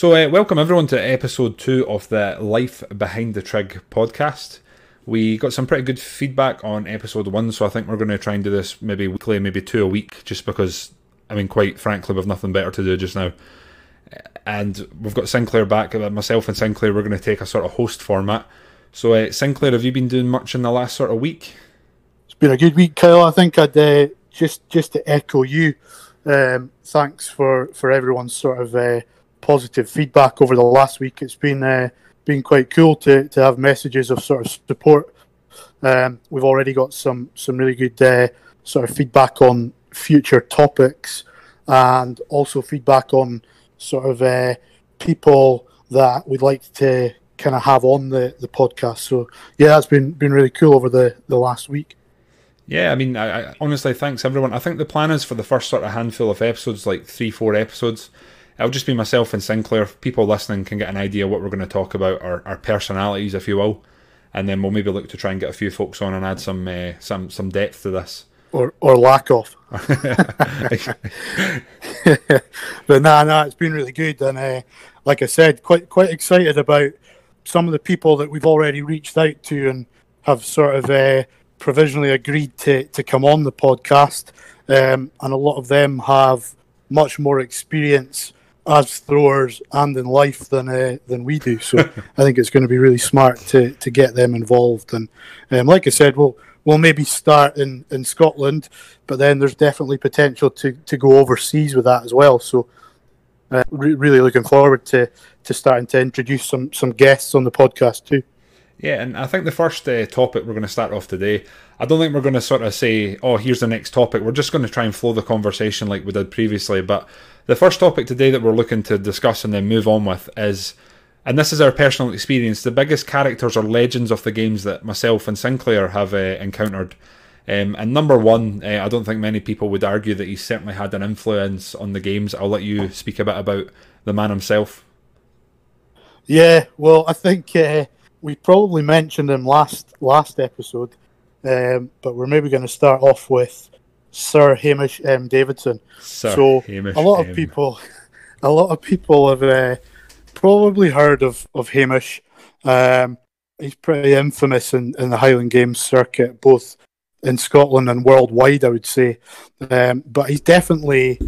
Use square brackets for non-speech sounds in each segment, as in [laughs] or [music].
So, uh, welcome everyone to episode two of the Life Behind the Trig podcast. We got some pretty good feedback on episode one, so I think we're going to try and do this maybe weekly, maybe two a week, just because, I mean, quite frankly, we've nothing better to do just now. And we've got Sinclair back. Myself and Sinclair, we're going to take a sort of host format. So, uh, Sinclair, have you been doing much in the last sort of week? It's been a good week, Kyle. I think I'd uh, just just to echo you. Um, thanks for for everyone's sort of uh, positive feedback over the last week. It's been uh, been quite cool to, to have messages of sort of support. Um, we've already got some some really good uh, sort of feedback on future topics, and also feedback on sort of uh, people that we'd like to kind of have on the, the podcast. So yeah, that's been been really cool over the, the last week. Yeah, I mean, I, I, honestly, thanks everyone. I think the plan is for the first sort of handful of episodes, like three, four episodes, it'll just be myself and Sinclair. People listening can get an idea what we're going to talk about, our, our personalities, if you will, and then we'll maybe look to try and get a few folks on and add some uh, some some depth to this. Or, or lack of. [laughs] [laughs] but nah, nah, it's been really good, and uh, like I said, quite quite excited about some of the people that we've already reached out to and have sort of uh, provisionally agreed to to come on the podcast, um, and a lot of them have much more experience as throwers and in life than uh, than we do. So [laughs] I think it's going to be really smart to to get them involved. And um, like I said, we'll we'll maybe start in, in Scotland, but then there's definitely potential to, to go overseas with that as well. So uh, re- really looking forward to to starting to introduce some some guests on the podcast too. Yeah, and I think the first uh, topic we're going to start off today, I don't think we're going to sort of say, oh, here's the next topic. We're just going to try and flow the conversation like we did previously. But the first topic today that we're looking to discuss and then move on with is, and this is our personal experience, the biggest characters or legends of the games that myself and Sinclair have uh, encountered. Um, and number one, uh, I don't think many people would argue that he certainly had an influence on the games. I'll let you speak a bit about the man himself. Yeah, well, I think uh, we probably mentioned him last last episode, um, but we're maybe going to start off with Sir Hamish M. Davidson. Sir so Hamish a lot of M. people, [laughs] a lot of people have uh, probably heard of of Hamish. Um, he's pretty infamous in, in the Highland Games circuit, both in Scotland and worldwide, I would say. Um, but he's definitely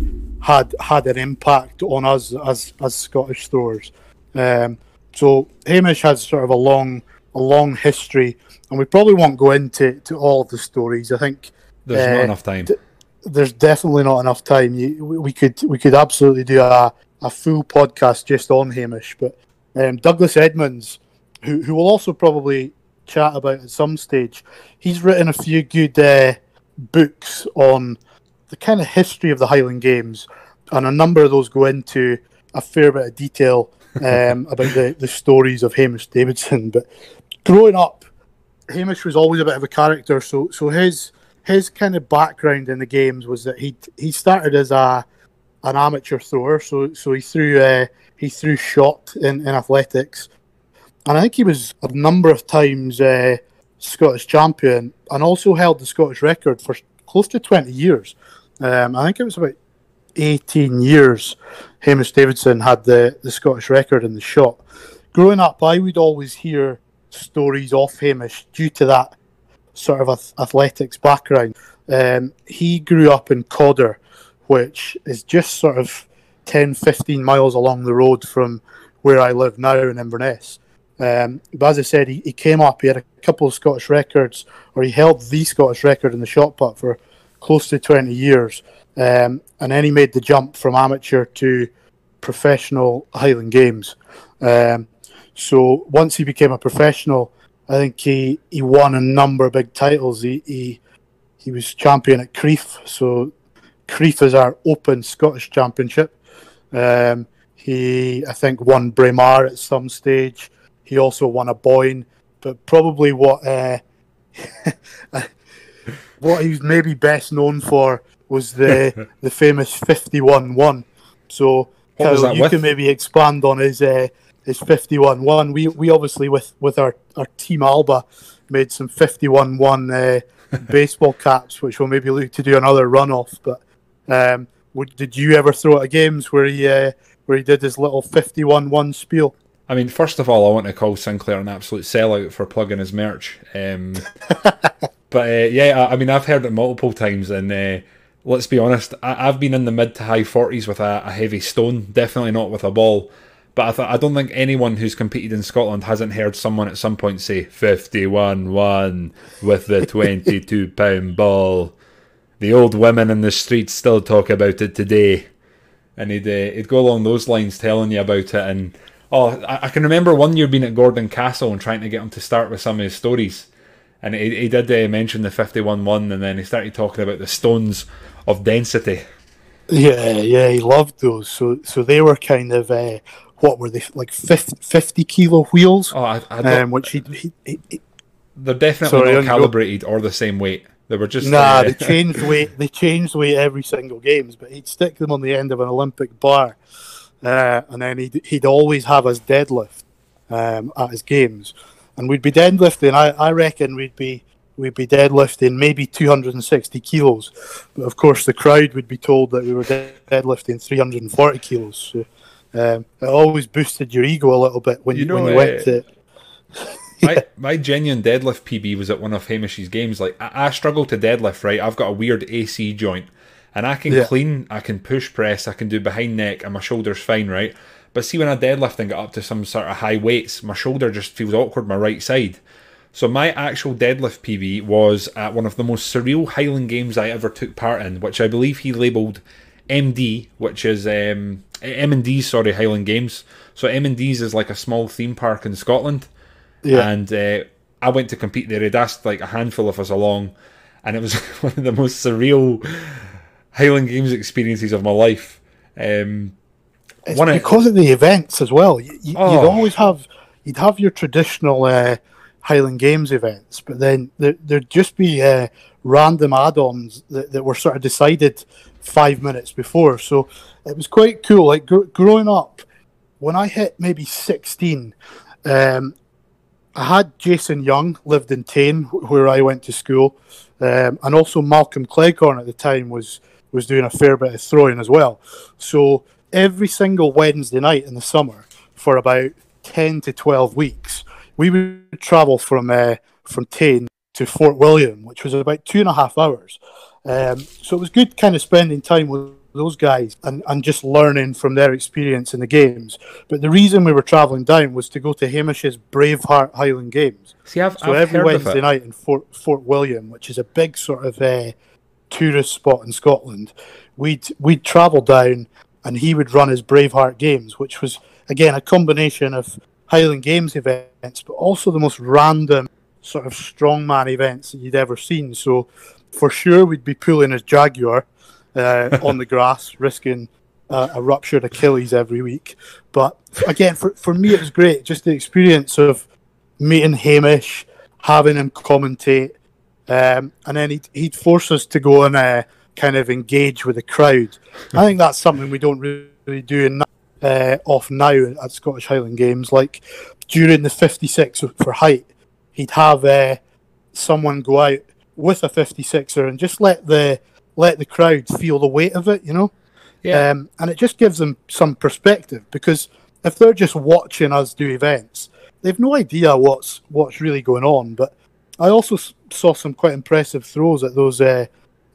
had had an impact on us as as Scottish throwers. Um, so Hamish has sort of a long a long history, and we probably won't go into to all of the stories. I think There's uh, not enough time. th- there's definitely not enough time. You, we, we could we could absolutely do a, a full podcast just on Hamish, but um, Douglas Edmonds, who who will also probably chat about at some stage, he's written a few good uh, books on the kind of history of the Highland Games, and a number of those go into a fair bit of detail um, [laughs] about the, the stories of Hamish Davidson. But growing up, Hamish was always a bit of a character. So so his his kind of background in the games was that he he started as a an amateur thrower. So so he threw uh, he threw shot in, in athletics, and I think he was a number of times uh, Scottish champion, and also held the Scottish record for close to twenty years. Um, I think it was about 18 years, Hamish Davidson had the, the Scottish record in the shot. Growing up, I would always hear stories of Hamish due to that sort of ath- athletics background. Um, he grew up in Cawdor, which is just sort of 10, 15 miles along the road from where I live now in Inverness. Um, but as I said, he, he came up, he had a couple of Scottish records, or he held the Scottish record in the shot put for close to 20 years. Um, and then he made the jump from amateur to professional Highland Games. Um, so once he became a professional, I think he, he won a number of big titles. He he, he was champion at Crieff. So Crieff is our open Scottish championship. Um, he I think won Braemar at some stage. He also won Aboyne, but probably what uh, [laughs] what he was maybe best known for was the [laughs] the famous fifty one one. So Kyle, you with? can maybe expand on his uh, fifty one one. We we obviously with with our our team Alba made some fifty one one uh, [laughs] baseball caps, which we'll maybe look to do another run off. But um, would, did you ever throw at games where he uh, where he did his little fifty-one-one spiel. I mean, first of all, I want to call Sinclair an absolute sellout for plugging his merch. Um, [laughs] but uh, yeah, I, I, mean, I've heard it multiple times, and uh, let's be honest, I, have been in the mid to high forties with a, a, heavy stone, definitely not with a ball. But I, th- I don't think anyone who's competed in Scotland hasn't heard someone at some point say 51 1 with the 22 [laughs] pound ball. The old women in the streets still talk about it today. And he'd, uh, he'd go along those lines telling you about it. And oh, I, I, can remember one year being at Gordon Castle and trying to get him to start with some of his stories. And he, he did uh, mention the 51 1 and then he started talking about the stones of destiny. Yeah, yeah, he loved those. So, so they were kind of uh, what were they like 50, 50 kilo wheels? Oh, I, I um, which he, he, he, they're definitely sorry, not calibrated or the same weight. They were just nah. Uh, they [laughs] changed weight. They changed weight every single games, but he'd stick them on the end of an Olympic bar, uh, and then he'd he'd always have us deadlift um, at his games, and we'd be deadlifting. I, I reckon we'd be we'd be deadlifting maybe 260 kilos, but of course the crowd would be told that we were deadlifting 340 kilos. So, um, it always boosted your ego a little bit when you, know, when you uh, went to. my [laughs] my genuine deadlift PB was at one of Hamish's games. Like I, I struggle to deadlift. Right, I've got a weird AC joint, and I can yeah. clean, I can push press, I can do behind neck, and my shoulders fine. Right, but see when I deadlift and get up to some sort of high weights, my shoulder just feels awkward. My right side. So my actual deadlift PB was at one of the most surreal Highland games I ever took part in, which I believe he labelled MD, which is um, M and D, sorry, Highland Games. So M and D's is like a small theme park in Scotland, yeah. and uh, I went to compete there. They'd asked like a handful of us along, and it was [laughs] one of the most surreal Highland Games experiences of my life. Um, it's because of, of the events as well. You, would oh. always have you'd have your traditional uh, Highland Games events, but then there, would just be uh, random add-ons that, that were sort of decided five minutes before. So it was quite cool. Like gr- growing up, when I hit maybe 16, um, I had Jason Young lived in Tain, where I went to school, um, and also Malcolm Cleghorn at the time was was doing a fair bit of throwing as well. So every single Wednesday night in the summer for about 10 to 12 weeks, we would travel from uh, from Tain to Fort William, which was about two and a half hours. Um, so it was good kind of spending time with those guys and, and just learning from their experience in the games. But the reason we were travelling down was to go to Hamish's Braveheart Highland Games. See, I've, so I've every Wednesday night in Fort, Fort William, which is a big sort of uh, tourist spot in Scotland, we'd, we'd travel down and he would run his Braveheart Games, which was, again, a combination of Highland Games events, but also the most random sort of strongman events that you'd ever seen. So for sure we'd be pulling his Jaguar uh, on the [laughs] grass, risking uh, a ruptured Achilles every week. But again, for, for me, it was great. Just the experience of meeting Hamish, having him commentate, um, and then he'd, he'd force us to go and uh, kind of engage with the crowd. I think that's something we don't really do enough uh, off now at Scottish Highland Games. Like during the 56 for height, he'd have uh, someone go out with a 56er and just let the let the crowd feel the weight of it, you know. Yeah. Um, and it just gives them some perspective because if they're just watching us do events, they've no idea what's what's really going on. But I also saw some quite impressive throws at those uh,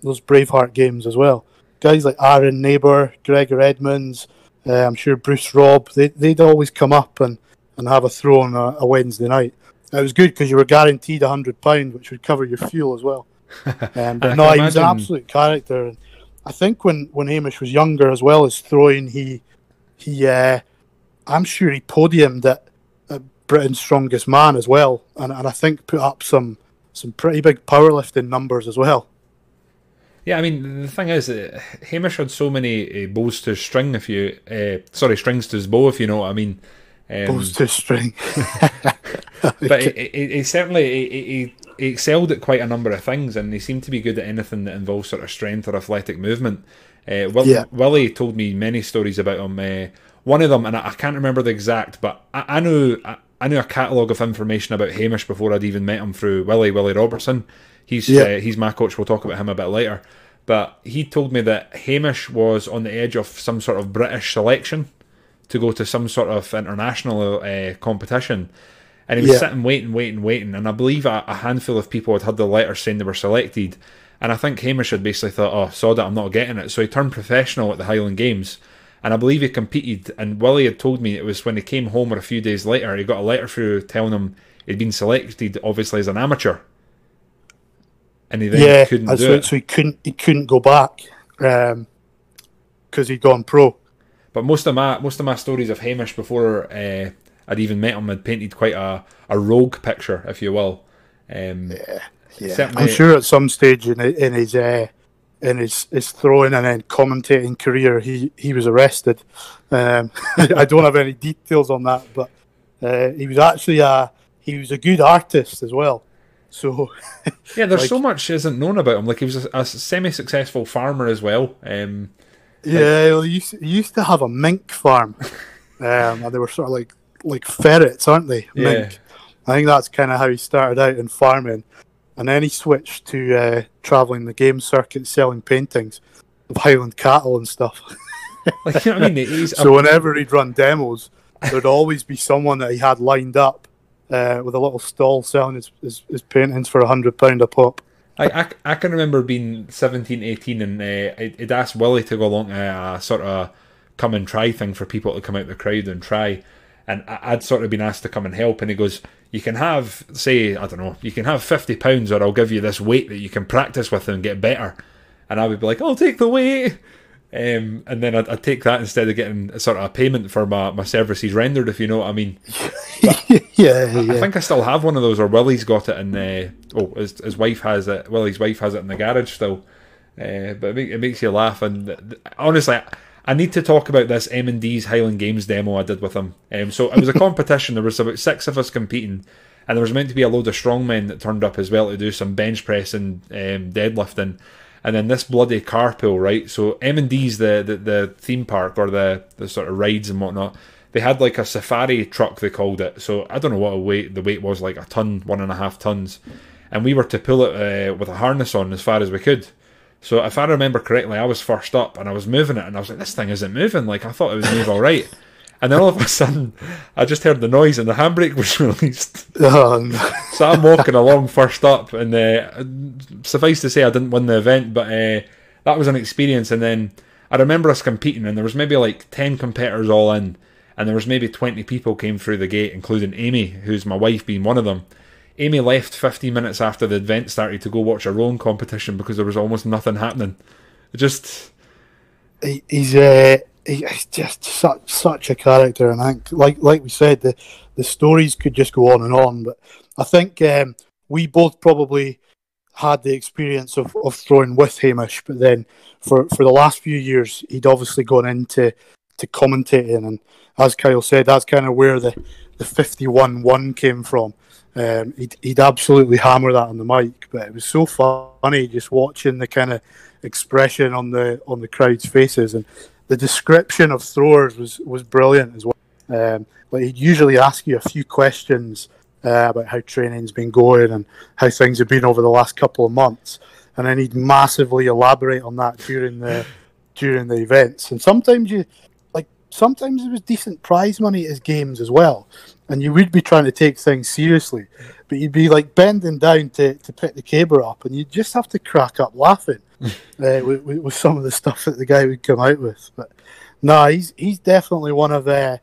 those Braveheart games as well. Guys like Aaron Neighbour, Gregor Edmonds, uh, I'm sure Bruce Robb, they, they'd always come up and, and have a throw on a, a Wednesday night. It was good because you were guaranteed a hundred pound, which would cover your fuel as well. [laughs] Um, but no, he was an absolute character. And I think when, when Hamish was younger, as well as throwing, he he uh, I'm sure he podiumed at, at Britain's Strongest Man as well, and, and I think put up some some pretty big powerlifting numbers as well. Yeah, I mean the thing is, uh, Hamish had so many uh, bows to string. If you, uh, sorry, strings to his bow. If you know what I mean. Um, bows to string. [laughs] [laughs] but he, he, he certainly he, he, excelled at quite a number of things, and he seemed to be good at anything that involves sort of strength or athletic movement. Uh, Will, yeah. Willie told me many stories about him. Uh, one of them, and I, I, can't remember the exact, but I, I knew I, I, knew a catalogue of information about Hamish before I'd even met him through Willie Willie Robertson. He's yeah. uh, he's my coach. We'll talk about him a bit later. But he told me that Hamish was on the edge of some sort of British selection to go to some sort of international uh, competition. And he was Yeah. sitting waiting, waiting, waiting. And I believe a, a handful of people had had the letter saying they were selected. And I think Hamish had basically thought, oh, sod it, I'm not getting it. So he turned professional at the Highland Games. And I believe he competed. And Willie had told me it was when he came home or a few days later, he got a letter through telling him he'd been selected, obviously, as an amateur. And he then yeah, couldn't do so, it. so he couldn't he couldn't go back because he'd gone pro. But most of my most of my stories of Hamish before uh, I'd even met him had painted quite a, a rogue picture, if you will. Um, Yeah, Certainly- I'm sure at some stage in in his uh, in his, his throwing and then commentating career, he, he was arrested. Um, [laughs] I don't have any details on that, but uh, he was actually a he was a good artist as well. So [laughs] Yeah, there's Like- so much isn't known about him. Like he was a, a semi-successful farmer as well. Um, yeah, well, he, used, he used to have a mink farm, [laughs] um, and they were sort of like like ferrets, aren't they? Yeah. Mink. I think that's kind of how he started out in farming, and then he switched to uh, traveling the game circuit, selling paintings of Highland cattle and stuff. [laughs] like you know what I mean? [laughs] So whenever he'd run demos, there'd always be someone that he had lined up uh, with a little stall selling his, his, his paintings for a hundred pound a pop. I, I, I can remember being 17, 18 and uh, I'd I'd asked Willie to go along to a sort of come and try thing for people to come out the crowd and try. And I- I'd sort of been asked to come and help. And he goes, You can have, say, I don't know, you can have £50 or I'll give you this weight that you can practice with and get better. And I would be like, I'll take the weight. Um, and then I'd, I'd take that instead of getting a sort of a payment for my, my services rendered, if you know what I mean. [laughs] yeah, yeah. I think I still have one of those, or Willie's got it, and uh, oh, his, his wife has it. Willie's wife has it in the garage still. Uh, but it, make, it makes you laugh, and honestly, I need to talk about this M and D's Highland Games demo I did with him. Um, so it was a [laughs] competition. there was about six of us competing, and there was meant to be a load of strongmen that turned up as well to do some bench press and um, deadlifting. And then this bloody carpool, right? So M and D's the, the the theme park or the the sort of rides and whatnot. They had like a safari truck, they called it. So I don't know what a weight the weight was, like a ton, one and a half tons, and we were to pull it uh, with a harness on as far as we could. So if I remember correctly, I was first up and I was moving it, and I was like, "This thing isn't moving." Like I thought it would move all right, and then all of a sudden, I just heard the noise and the handbrake was [laughs] released. Um, So I'm walking along first up, and uh, suffice to say, I didn't win the event, but uh, that was an experience. And then I remember us competing, and there was maybe like ten competitors all in, and there was maybe twenty people came through the gate, including Amy, who's my wife, being one of them. Amy left 15 minutes after the event started to go watch a rowing competition because there was almost nothing happening. Just he, he's uh, he, he's just such such a character, and I think, like like we said, the the stories could just go on and on. But I think um, we both probably had the experience of, of throwing with Hamish, but then for, for the last few years, he'd obviously gone into to commentating, and as Kyle said, that's kind of where the the fifty one one came from. Um, he'd, he'd absolutely hammer that on the mic, but it was so funny just watching the kind of expression on the on the crowd's faces and the description of throwers was was brilliant as well. Um, like he'd usually ask you a few questions uh, about how training's been going and how things have been over the last couple of months, and then he'd massively elaborate on that during the during the events. And sometimes you like sometimes there was decent prize money at his games as well, and you would be trying to take things seriously, but you'd be like bending down to, to pick the caber up, and you'd just have to crack up laughing [laughs] uh, with, with, with some of the stuff that the guy would come out with. But no, he's he's definitely one of the,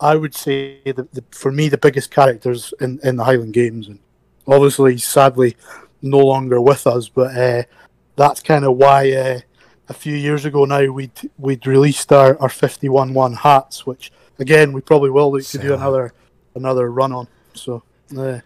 I would say, the, the, for me, the biggest characters in, in the Highland Games. And obviously, he's sadly no longer with us, but uh, that's kind of why uh, a few years ago now we'd we'd released our, our 51 1 hats, which again we probably will look to do another another run on. So uh,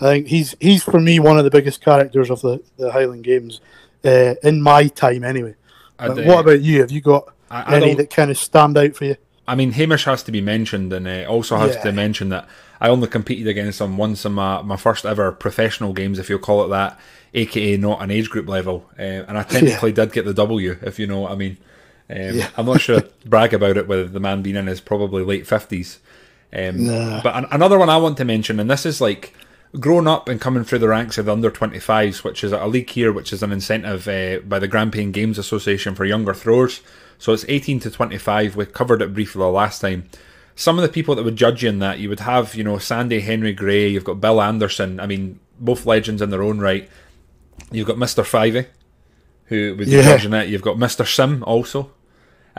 I think he's he's for me one of the biggest characters of the, the Highland Games uh, in my time anyway. But what about you? Have you got I, I any don't- that kind of stand out for you? I mean, Hamish has to be mentioned, and uh, also has Yeah. to mention that I only competed against him once in my, my first ever professional games, if you'll call it that, aka not an age group level. Uh, and I technically did get the W, if you know what I mean. Um, Yeah. I'm not sure [laughs] to brag about it with the man being in his probably late 50s. Um, Nah. But an- another one I want to mention, and this is like growing up and coming through the ranks of the under 25s, which is a league here, which is an incentive uh, by the Grampian Games Association for younger throwers. So it's 18 to 25. We covered it briefly the last time. some of the people that would judge you in that, you would have, you know, Sandy Henry Gray, you've got Bill Anderson. I mean, both legends in their own right. You've got Mr. Fivey, who would be Yeah. judging it. You've got Mr. Sim also.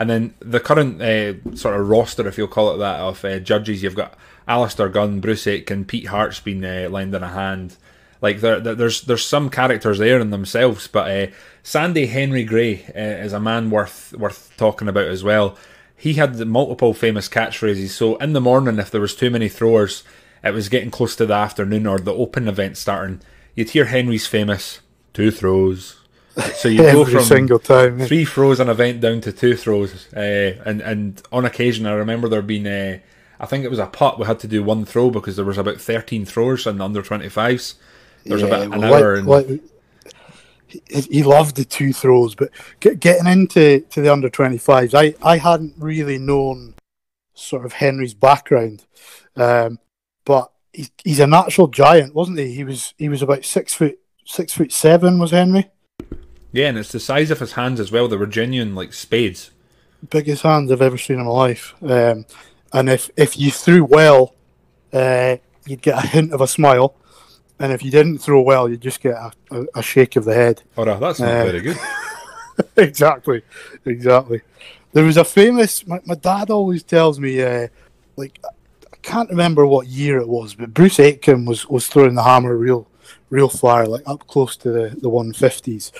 And then the current uh, sort of roster, if you'll call it that, of uh, judges, you've got Alistair Gunn, Bruce Aitken, Pete Hart's been uh, lending a hand. Like there, there- there's there's some characters there in themselves, but uh, Sandy Henry Gray uh, is a man worth worth talking about as well. He had multiple famous catchphrases. So in the morning, if there was too many throwers, it was getting close to the afternoon or the open event starting. You'd hear Henry's famous two throws. So you [laughs] go from single time. three throws an event down to two throws. Uh, and and on occasion, I remember there being uh, I think it was a putt. We had to do one throw because there was about thirteen throwers in the under twenty fives. There was Yeah, about an well, hour. like- and, like- he, loved the two throws, but get, getting into to the under 25s, I, I hadn't really known sort of Henry's background, um, but he, he's a natural giant, wasn't he? He was he was about six foot six foot seven, was Henry? Yeah, and it's the size of his hands as well. They were genuine like spades. biggest hands I've ever seen in my life. Um, and if if you threw well, uh, you'd get a hint of a smile, and if you didn't throw well, you'd just get a, a, a shake of the head. Or uh, that's not Uh, very good. [laughs] exactly, exactly. There was a famous. My, my dad always tells me, uh, like I can't remember what year it was, but Bruce Aitken was was throwing the hammer real, real far, like up close to the the one fifties.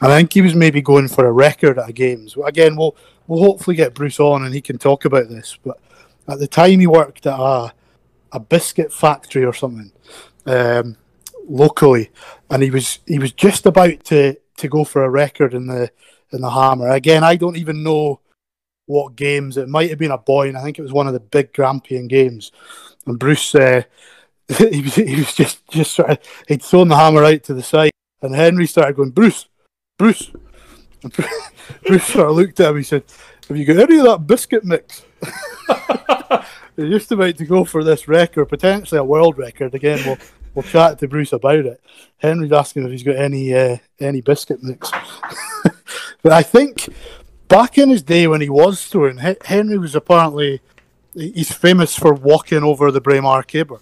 And I think he was maybe going for a record at a games. Again, we'll we'll hopefully get Bruce on and he can talk about this. But at the time, he worked at a a biscuit factory or something um, locally, and he was he was just about to to go for a record in the in the hammer. Again, I don't even know what games it might have been a boy, and I think it was one of the big Grampian games. And Bruce, uh, [laughs] he was he was just just sort of he'd thrown the hammer out to the side, and Henry started going, Bruce, Bruce. And [laughs] Bruce sort of looked at him. He said, "Have you got any of that biscuit mix?" [laughs] They're just about to go for this record, potentially a world record. Again, we'll we'll chat to Bruce about it. Henry's asking if he's got any uh, any biscuit mix. but I think back in his day when he was throwing, Henry was apparently he's famous for walking over the Braemar Caber.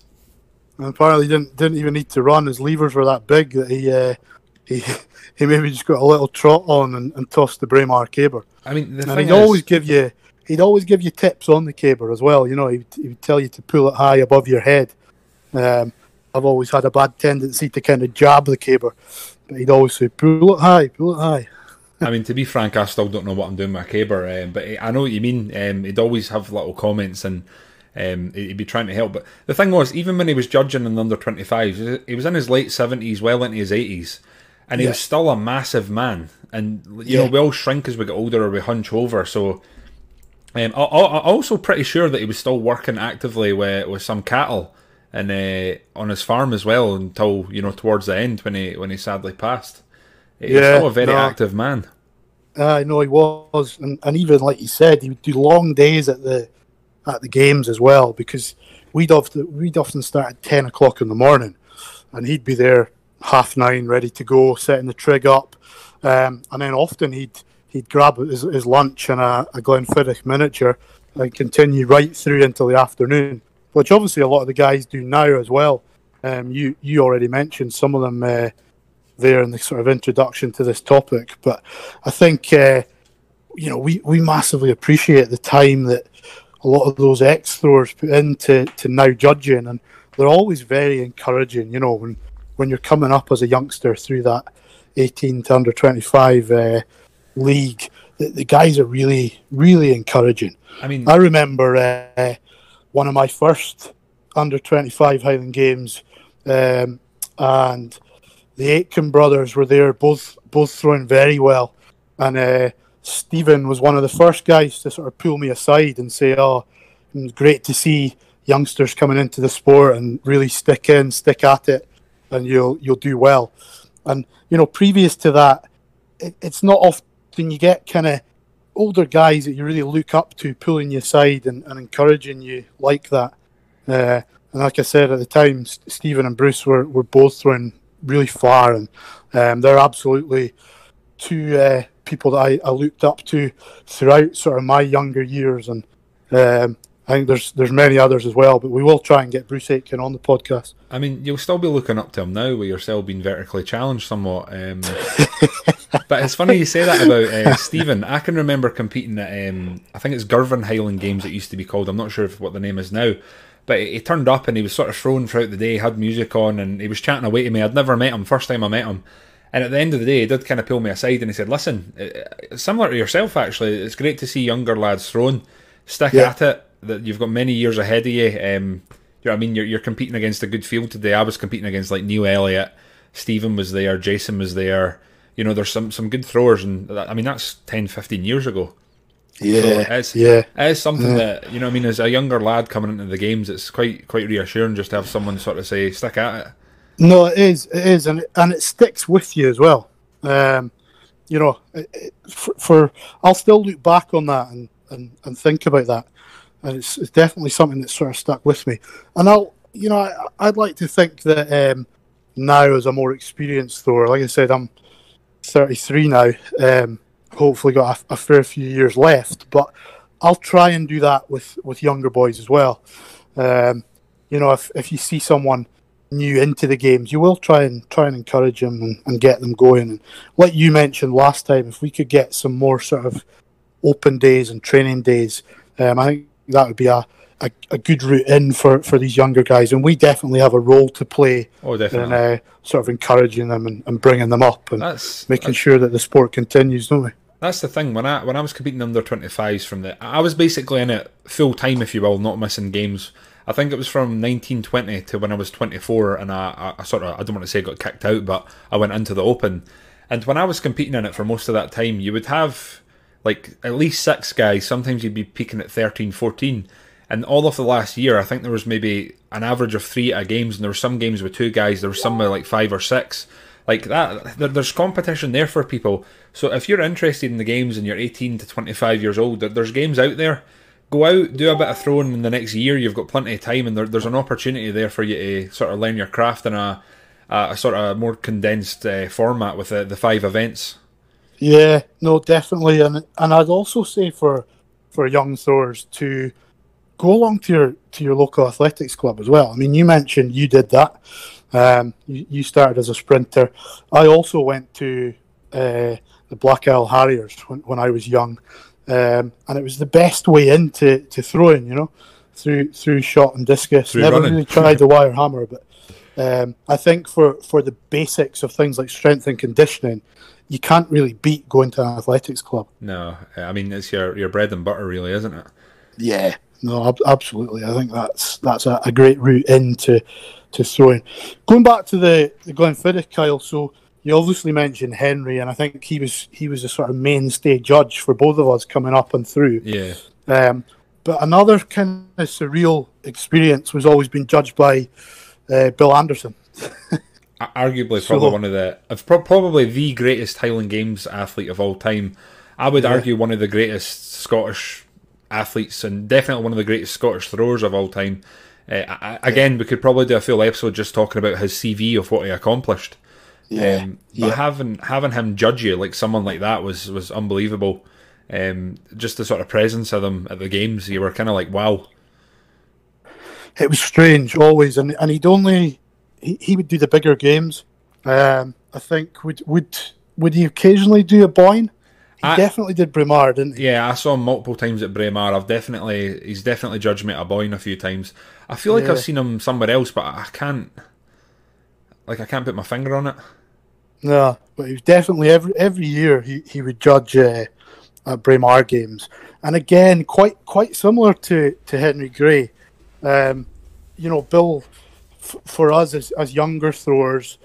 And apparently didn't didn't even need to run. His levers were that big that he uh, he [laughs] he maybe just got a little trot on and, and tossed the Braemar Caber. I mean, the And he'd is, always give you he'd always give you tips on the caber as well. You know, he'd, he would tell you to pull it high above your head. Um, I've always had a bad tendency to kind of jab the caber, but he'd always say, "Pull it high, pull it high." I mean, to be frank, I still don't know what I'm doing with my caber, um, but I know what you mean. Um, he'd always have little comments and um, he'd be trying to help. But the thing was, even when he was judging in the under 25s, he was in his late 70s, well into his 80s, and he Yeah. was still a massive man. And, you Yeah. know, we all shrink as we get older or we hunch over. So um, I, I, I'm also pretty sure that he was still working actively with, with some cattle and uh, on his farm as well until, you know, towards the end when he, when he sadly passed. He was Yeah, still a very no. active man. I know he was, and, and even like you said, he would do long days at the at the games as well because we'd often we'd often start at ten o'clock in the morning, and he'd be there half nine, ready to go, setting the trig up, um, and then often he'd he'd grab his, his lunch and a, a Glenfiddich miniature and continue right through until the afternoon, which obviously a lot of the guys do now as well. Um, you you already mentioned some of them. Uh, there in the sort of introduction to this topic. But I think uh, you know we, we massively appreciate the time that a lot of those ex throwers put into to now judging, and they're always very encouraging. You know when when you're coming up as a youngster through that 18 to under 25 uh, league, the, the guys are really really encouraging. I mean, I remember uh, one of my first under 25 Highland Games, um, and the Aitken brothers were there, both both throwing very well. And uh, Stephen was one of the first guys to sort of pull me aside and say, "Oh, it's great to see youngsters coming into the sport and really stick in, stick at it, and you'll you'll do well." And you know, previous to that, it, it's not often you get kind of older guys that you really look up to pulling you aside and, and encouraging you like that. Uh, and like I said at the time, S- Stephen and Bruce were, were both throwing really far, and um, they're absolutely two uh, people that I, I looked up to throughout sort of my younger years. And um, I think there's there's many others as well, but we will try and get Bruce Aitken on the podcast. I mean, you'll still be looking up to him now, with yourself being vertically challenged somewhat. Um, [laughs] but it's funny you say that about uh, Stephen. I can remember competing at, um, I think it's Girvan Highland Games. It used to be called. I'm not sure if, what the name is now. But he turned up and he was sort of thrown throughout the day. Had music on and he was chatting away to me. I'd never met him. First time I met him. And at the end of the day, he did kind of pull me aside and he said, "Listen, uh, similar to yourself, actually, it's great to see younger lads thrown. Stick yeah. at it. That you've got many years ahead of you. Um, you know what I mean? You're, you're competing against a good field today. I was competing against like Neil Elliott, Stephen was there, Jason was there. You know, there's some some good throwers, and I mean that's 10, 15 years ago. Yeah, so it's, yeah, it's something yeah. that you know. I mean, as a younger lad coming into the games, it's quite quite reassuring just to have someone sort of say, "Stick at it." No, it is, it is, and it, and it sticks with you as well. Um, you know, it, it, for, for, I'll still look back on that and, and, and think about that and it's, it's definitely something that sort of stuck with me. And I'll, you know, I, would like to think that um, now as a more experienced thrower, like I said, I'm 33 now. Um, hopefully, got a, a, fair few years left, but I'll try and do that with with younger boys as well. Um, you know, if if you see someone new into the games, you will try and try and encourage them and, and get them going. And like you mentioned last time, if we could get some more sort of open days and training days, um, I think that would be a, a, a, good route in for, for these younger guys. And we definitely have a role to play oh, in uh, sort of encouraging them and, and bringing them up and that's, making that's, sure that the sport continues, don't we? That's the thing. When I when I was competing under 25s from the, I was basically in it full time, if you will, not missing games. I think it was from 1920 to when I was 24, and I, I, sort of I don't want to say got kicked out, but I went into the Open. And when I was competing in it for most of that time, you would have like at least six guys. Sometimes you'd be peaking at 13, 14. And all of the last year, I think there was maybe an average of three at games, and there were some games with two guys. There were some with like five or six. Like that, there, there's competition there for people. So if you're interested in the games and you're 18 to 25 years old, there's games out there. Go out, do a bit of throwing in the next year. You've got plenty of time, and there, there's an opportunity there for you to sort of learn your craft in a, a, sort of more condensed uh, format with the, the five events. Yeah, no, definitely, and and I'd also say for for young throwers to go along to your to your local athletics club as well. I mean, you mentioned you did that. Um, you, you started as a sprinter. I also went to uh, the Black Isle Harriers when, when I was young, um, and it was the best way into to throwing. You know, through through shot and discus. Through Never running. really tried the wire hammer, but um, I think for for the basics of things like strength and conditioning, you can't really beat going to an athletics club. No, I mean it's your your bread and butter, really, isn't it? Yeah, no, ab- absolutely. I think that's that's a, a, great route into to throwing. Going back to the the Glenfiddich, Kyle. So you obviously mentioned Henry, and I think he was he was a sort of mainstay judge for both of us coming up and through. Yeah. Um, but another kind of surreal experience was always being judged by uh, Bill Anderson. arguably probably so, one of the probably the greatest Highland Games athlete of all time. I would yeah. argue one of the greatest Scottish athletes and definitely one of the greatest Scottish throwers of all time. Uh, I, again, we could probably do a full episode just talking about his CV of what he accomplished. Yeah, um, yeah. having having him judge you like someone like that was was unbelievable. Um, just the sort of presence of them at the games, you were kind of like, wow. It was strange always, and and he'd only he, he would do the bigger games. Um, I think would would would he occasionally do Aboyne? He I, definitely did Braemar, didn't he? Yeah, I saw him multiple times at Braemar. I've definitely he's definitely judged me at Aboyne a few times. I feel like yeah. I've seen him somewhere else, but I can't like I can't put my finger on it. No, but he was definitely every every year he, he would judge uh, at Braemar games, and again quite quite similar to to Henry Gray. Um, you know, Bill for us as, as younger throwers,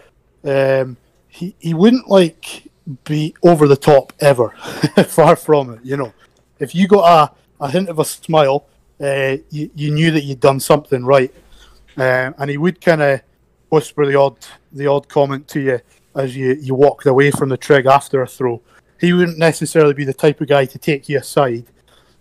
um, he he wouldn't like be over the top ever. [laughs] Far from it, you know. If you got a, a hint of a smile, uh, you you knew that you'd done something right, uh, and he would kind of whisper the odd the odd comment to you as you you walked away from the trig after a throw. He wouldn't necessarily be the type of guy to take you aside,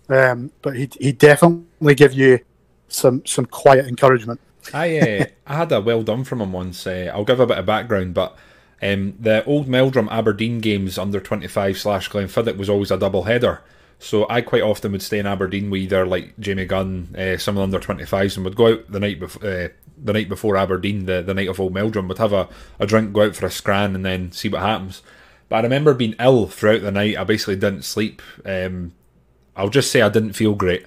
um, but he he definitely give you some some quiet encouragement. I uh, [laughs] I had a well done from him once. Uh, I'll give a bit of background, but um, the old Meldrum Aberdeen games under twenty five slash Glenfiddich was always a double header. So I quite often would stay in Aberdeen with either like Jamie Gunn, uh, some of the under 25s, and would go out the night before. Uh, the night before Aberdeen, the, the night of Old Meldrum, would have a, a drink, go out for a scran, and then see what happens. But I remember being ill throughout the night. I basically didn't sleep. Um, I'll just say I didn't feel great.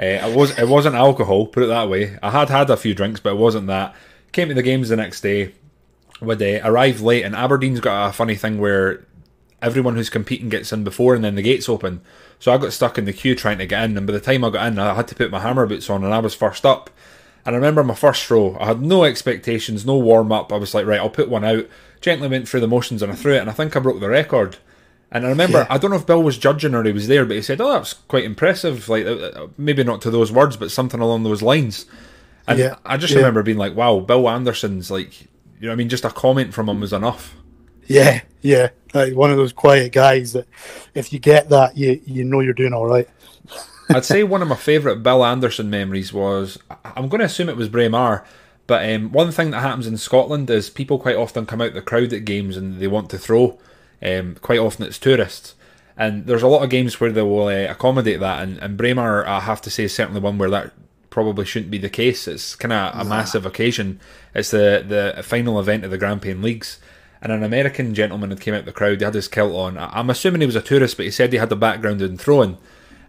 Uh, it was it wasn't alcohol, put it that way. I had had a few drinks, but it wasn't that. Came to the games the next day. Would uh, arrive late, and Aberdeen's got a funny thing where everyone who's competing gets in before, and then the gates open. So I got stuck in the queue trying to get in, and by the time I got in, I had to put my hammer boots on, and I was first up. And I remember my first throw, I had no expectations, no warm up. I was like, right, I'll put one out. Gently went through the motions and I threw it, and I think I broke the record. And I remember, yeah. I don't know if Bill was judging or he was there, but he said, "Oh, that's quite impressive." Like, uh, uh, maybe not to those words, but something along those lines. And yeah. I just yeah. remember being like, "Wow, Bill Anderson's like, you know, I mean, just a comment from him was enough." Yeah, yeah, like one of those quiet guys that, if you get that, you you know you're doing all right. [laughs] I'd say one of my favourite Bill Anderson memories was I'm going to assume it was Braemar, but um, one thing that happens in Scotland is people quite often come out the crowd at games and they want to throw. Um, quite often it's tourists, and there's a lot of games where they will uh, accommodate that. And, and Braemar, I have to say, is certainly one where that probably shouldn't be the case. It's kind of a massive occasion. It's the the final event of the Grampian Leagues. And an American gentleman had came out the crowd. He had his kilt on. I'm assuming he was a tourist, but he said he had a background in throwing.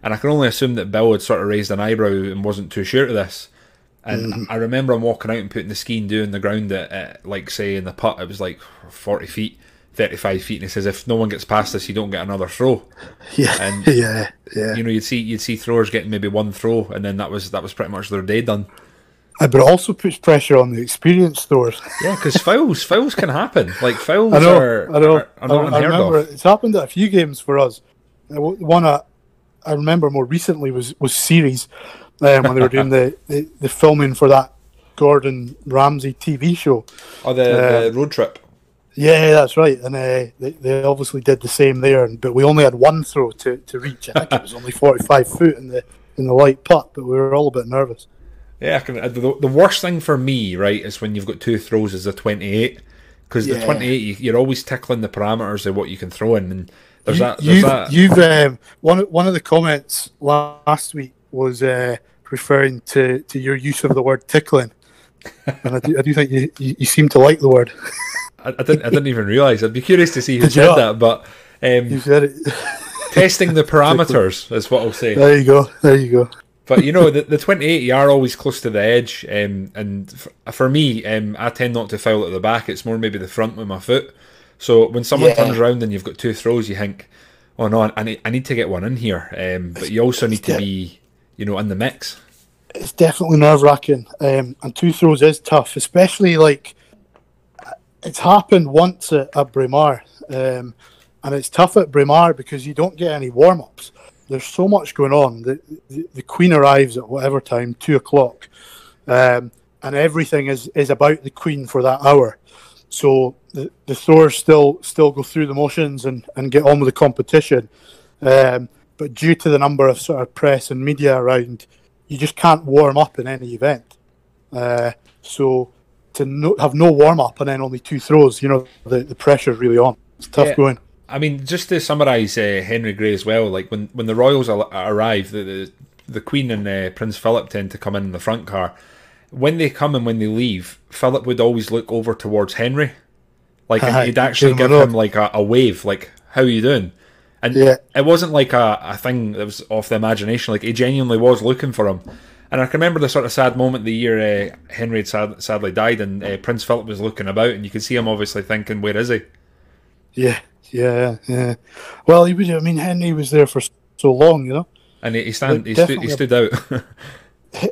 And I can only assume that Bill had sort of raised an eyebrow and wasn't too sure of this. And mm. I remember him walking out and putting the ski and doing the ground at, at, like, say, in the putt, it was like 40 feet, 35 feet. And he says, if no one gets past this, you don't get another throw. [laughs] Yeah. And, [laughs] yeah. Yeah. You know, you'd see, you'd see throwers getting maybe one throw, and then that was, that was pretty much their day done. Uh, but it also puts pressure on the experienced stores. [laughs] Yeah, because fouls, fouls can happen. Like fouls I know, are, I know. Are, are not I, I remember of. it's happened at a few games for us. One at I remember more recently was was Ceres um, when they were doing [laughs] the, the, the, filming for that Gordon Ramsay TV show. Oh, the, uh, the road trip. Yeah, that's right. And uh, they, they obviously did the same there, but we only had one throw to, to reach. I think it was only 45 foot in the in the light putt, but we were all a bit nervous. Yeah, can, uh, the, the worst thing for me, right, is when you've got two throws as a 28. Because yeah. the 28, you, are always tickling the parameters of what you can throw in. And there's you, that. There's you've, that. you've um, one one of the comments last week was uh, referring to, to your use of the word tickling, and I do, I do think you, you, you, seem to like the word. I, I, didn't I didn't even realise. I'd be curious to see who said that, but um, you said it. testing the [laughs] parameters is what I'll say. There you go. There you go. But you know the, the 28 you are always close to the edge, um, and for, for me, um, I tend not to foul at the back. It's more maybe the front with my foot. So when someone yeah. turns around and you've got two throws, you think, "Oh no, I need, I need to get one in here." Um, but you also need to be, you know, in the mix. It's definitely nerve wracking, um, and two throws is tough, especially like it's happened once at, at Braemar, um, and it's tough at Braemar because you don't get any warm ups. There's so much going on. The, the, the Queen arrives at whatever time, two o'clock, um, and everything is is about the Queen for that hour. So the, the throwers still still go through the motions and, and get on with the competition. Um, but due to the number of sort of press and media around, you just can't warm up in any event. Uh, so to no, have no warm up and then only two throws, you know, the, the pressure's really on. It's tough yeah. going. I mean, just to summarise uh, Henry Gray as well, like when, when the Royals arrive, the, the, the Queen and uh, Prince Philip tend to come in, in the front car when they come and when they leave, Philip would always look over towards Henry, like he'd actually give him like a, a, wave, like "How are you doing?" And yeah. it wasn't like a, a thing that was off the imagination. Like he genuinely was looking for him. And I can remember the sort of sad moment the year uh, Henry had sad, sadly died, and uh, Prince Philip was looking about, and you could see him obviously thinking, "Where is he?" Yeah, yeah, yeah. Well, he was. I mean, Henry was there for so long, you know. And he, stand, he, stood, he stood out.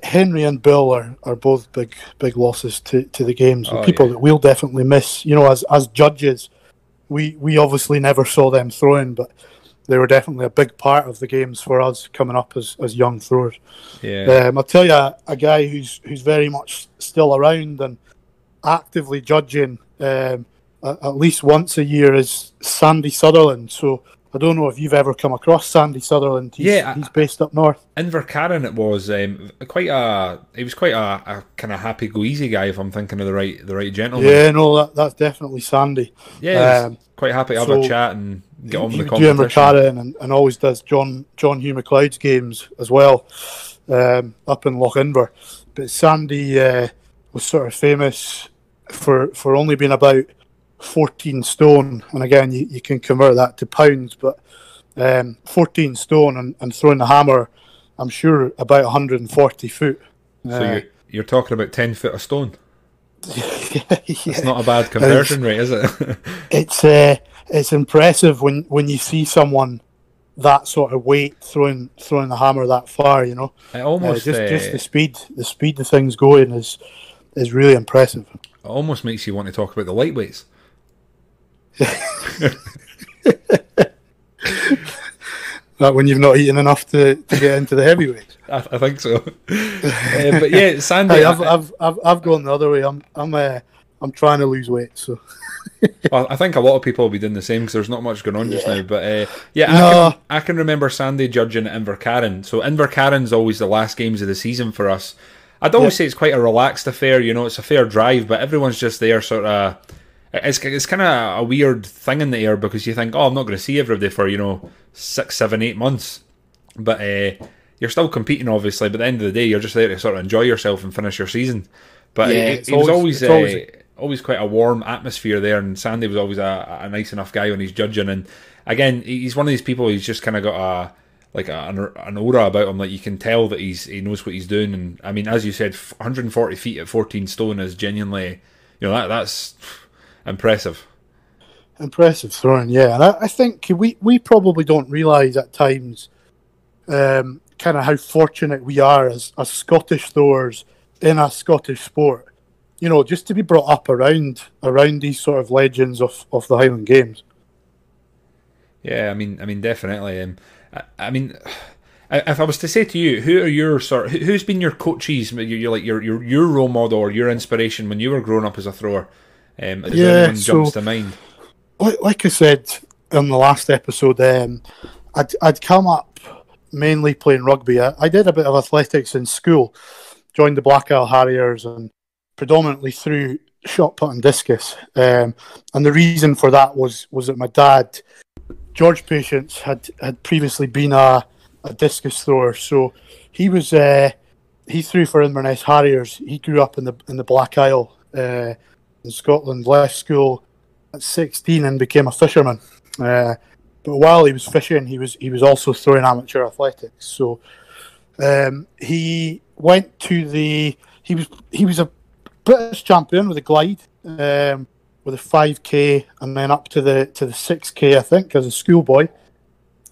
Henry and Bill are, are both big big losses to, to the games. Oh, people yeah. that we'll definitely miss. You know, as as judges, we we obviously never saw them throwing, but they were definitely a big part of the games for us coming up as, as young throwers. Yeah, um, I'll tell you a, a, guy who's who's very much still around and actively judging um, at, least once a year is Sandy Sutherland. So I don't know if you've ever come across Sandy Sutherland. He's, yeah, he's based up north. Invercharron, it was um, quite a. He was quite a, a kind of happy go easy guy, if I'm thinking of the right the right gentleman. Yeah, no, that, that's definitely Sandy. Yeah, um, quite happy to have so, a chat and get on with the He would do competition. And, and always does John John Hugh McLeod's games as well, um, up in Loch Inver. But Sandy uh, was sort of famous for for only being about 14 stone, and again you, you can convert that to pounds, but um, 14 stone and, and throwing the hammer, I'm sure about 140 foot. So Uh, you're, you're talking about 10 foot of stone. [laughs] yeah. It's not a bad conversion rate, is it? [laughs] it's uh, it's impressive when, when you see someone that sort of weight throwing throwing the hammer that far. You know, it Uh, almost, just uh, just the speed the speed the thing's going is is really impressive. it almost makes you want to talk about the lightweights. [laughs] That when you've not eaten enough to, to get into the heavyweights. I, I think so. [laughs] Uh, but yeah, Sandy, Hey, I've, I, I've I've I've gone the other way. I'm I'm uh, I'm trying to lose weight. So [laughs] well, I think a lot of people will be doing the same because there's not much going on just now. But uh, yeah, I, can, I can remember Sandy judging Invercharron. So Invercharron's always the last games of the season for us. I'd always Yeah. say it's quite a relaxed affair. You know, it's a fair drive, but everyone's just there, sort of. It's it's kind of a weird thing in the air because you think, oh, I'm not going to see everybody for you know six, seven, eight months, but uh, you're still competing, obviously. But at the end of the day, you're just there to sort of enjoy yourself and finish your season. But Yeah, it, it's it was always- always it's always- uh, always quite a warm atmosphere there, and Sandy was always a, a nice enough guy when he's judging. And again, he's one of these people. He's just kind of got a like a, an, an aura about him that you can tell that he's he knows what he's doing. And I mean, as you said, 140 feet at 14 stone is genuinely, you know, that that's impressive. impressive throwing, yeah. And I, I think we, we probably don't realise at times um, kind of how fortunate we are as, as Scottish throwers in a Scottish sport. You know, just to be brought up around around these sort of legends of, of the Highland Games. Yeah, I mean, I mean, definitely. Um, I, I mean, if I was to say to you, who are your sort? who- Who's been your coaches? You're like your, your your role model or your inspiration when you were growing up as a thrower. Um, is Yeah, anyone so- jumps to mind? Like, like I said in the last episode, um, I'd, I'd come up mainly playing rugby. I, I did a bit of athletics in school, joined the Black Isle Harriers, and predominantly through shot put and discus. Um, and the reason for that was was that my dad, George Patience, had had previously been a, a discus thrower, so he was uh, he threw for Inverness Harriers. He grew up in the in the Black Isle uh, in Scotland. Left school at 16 and became a fisherman. Uh, but while he was fishing, he was he was also throwing amateur athletics. So um, he went to the he was he was a British champion with a glide, um, with a 5k, and then up to the to the 6k, I think, as a schoolboy.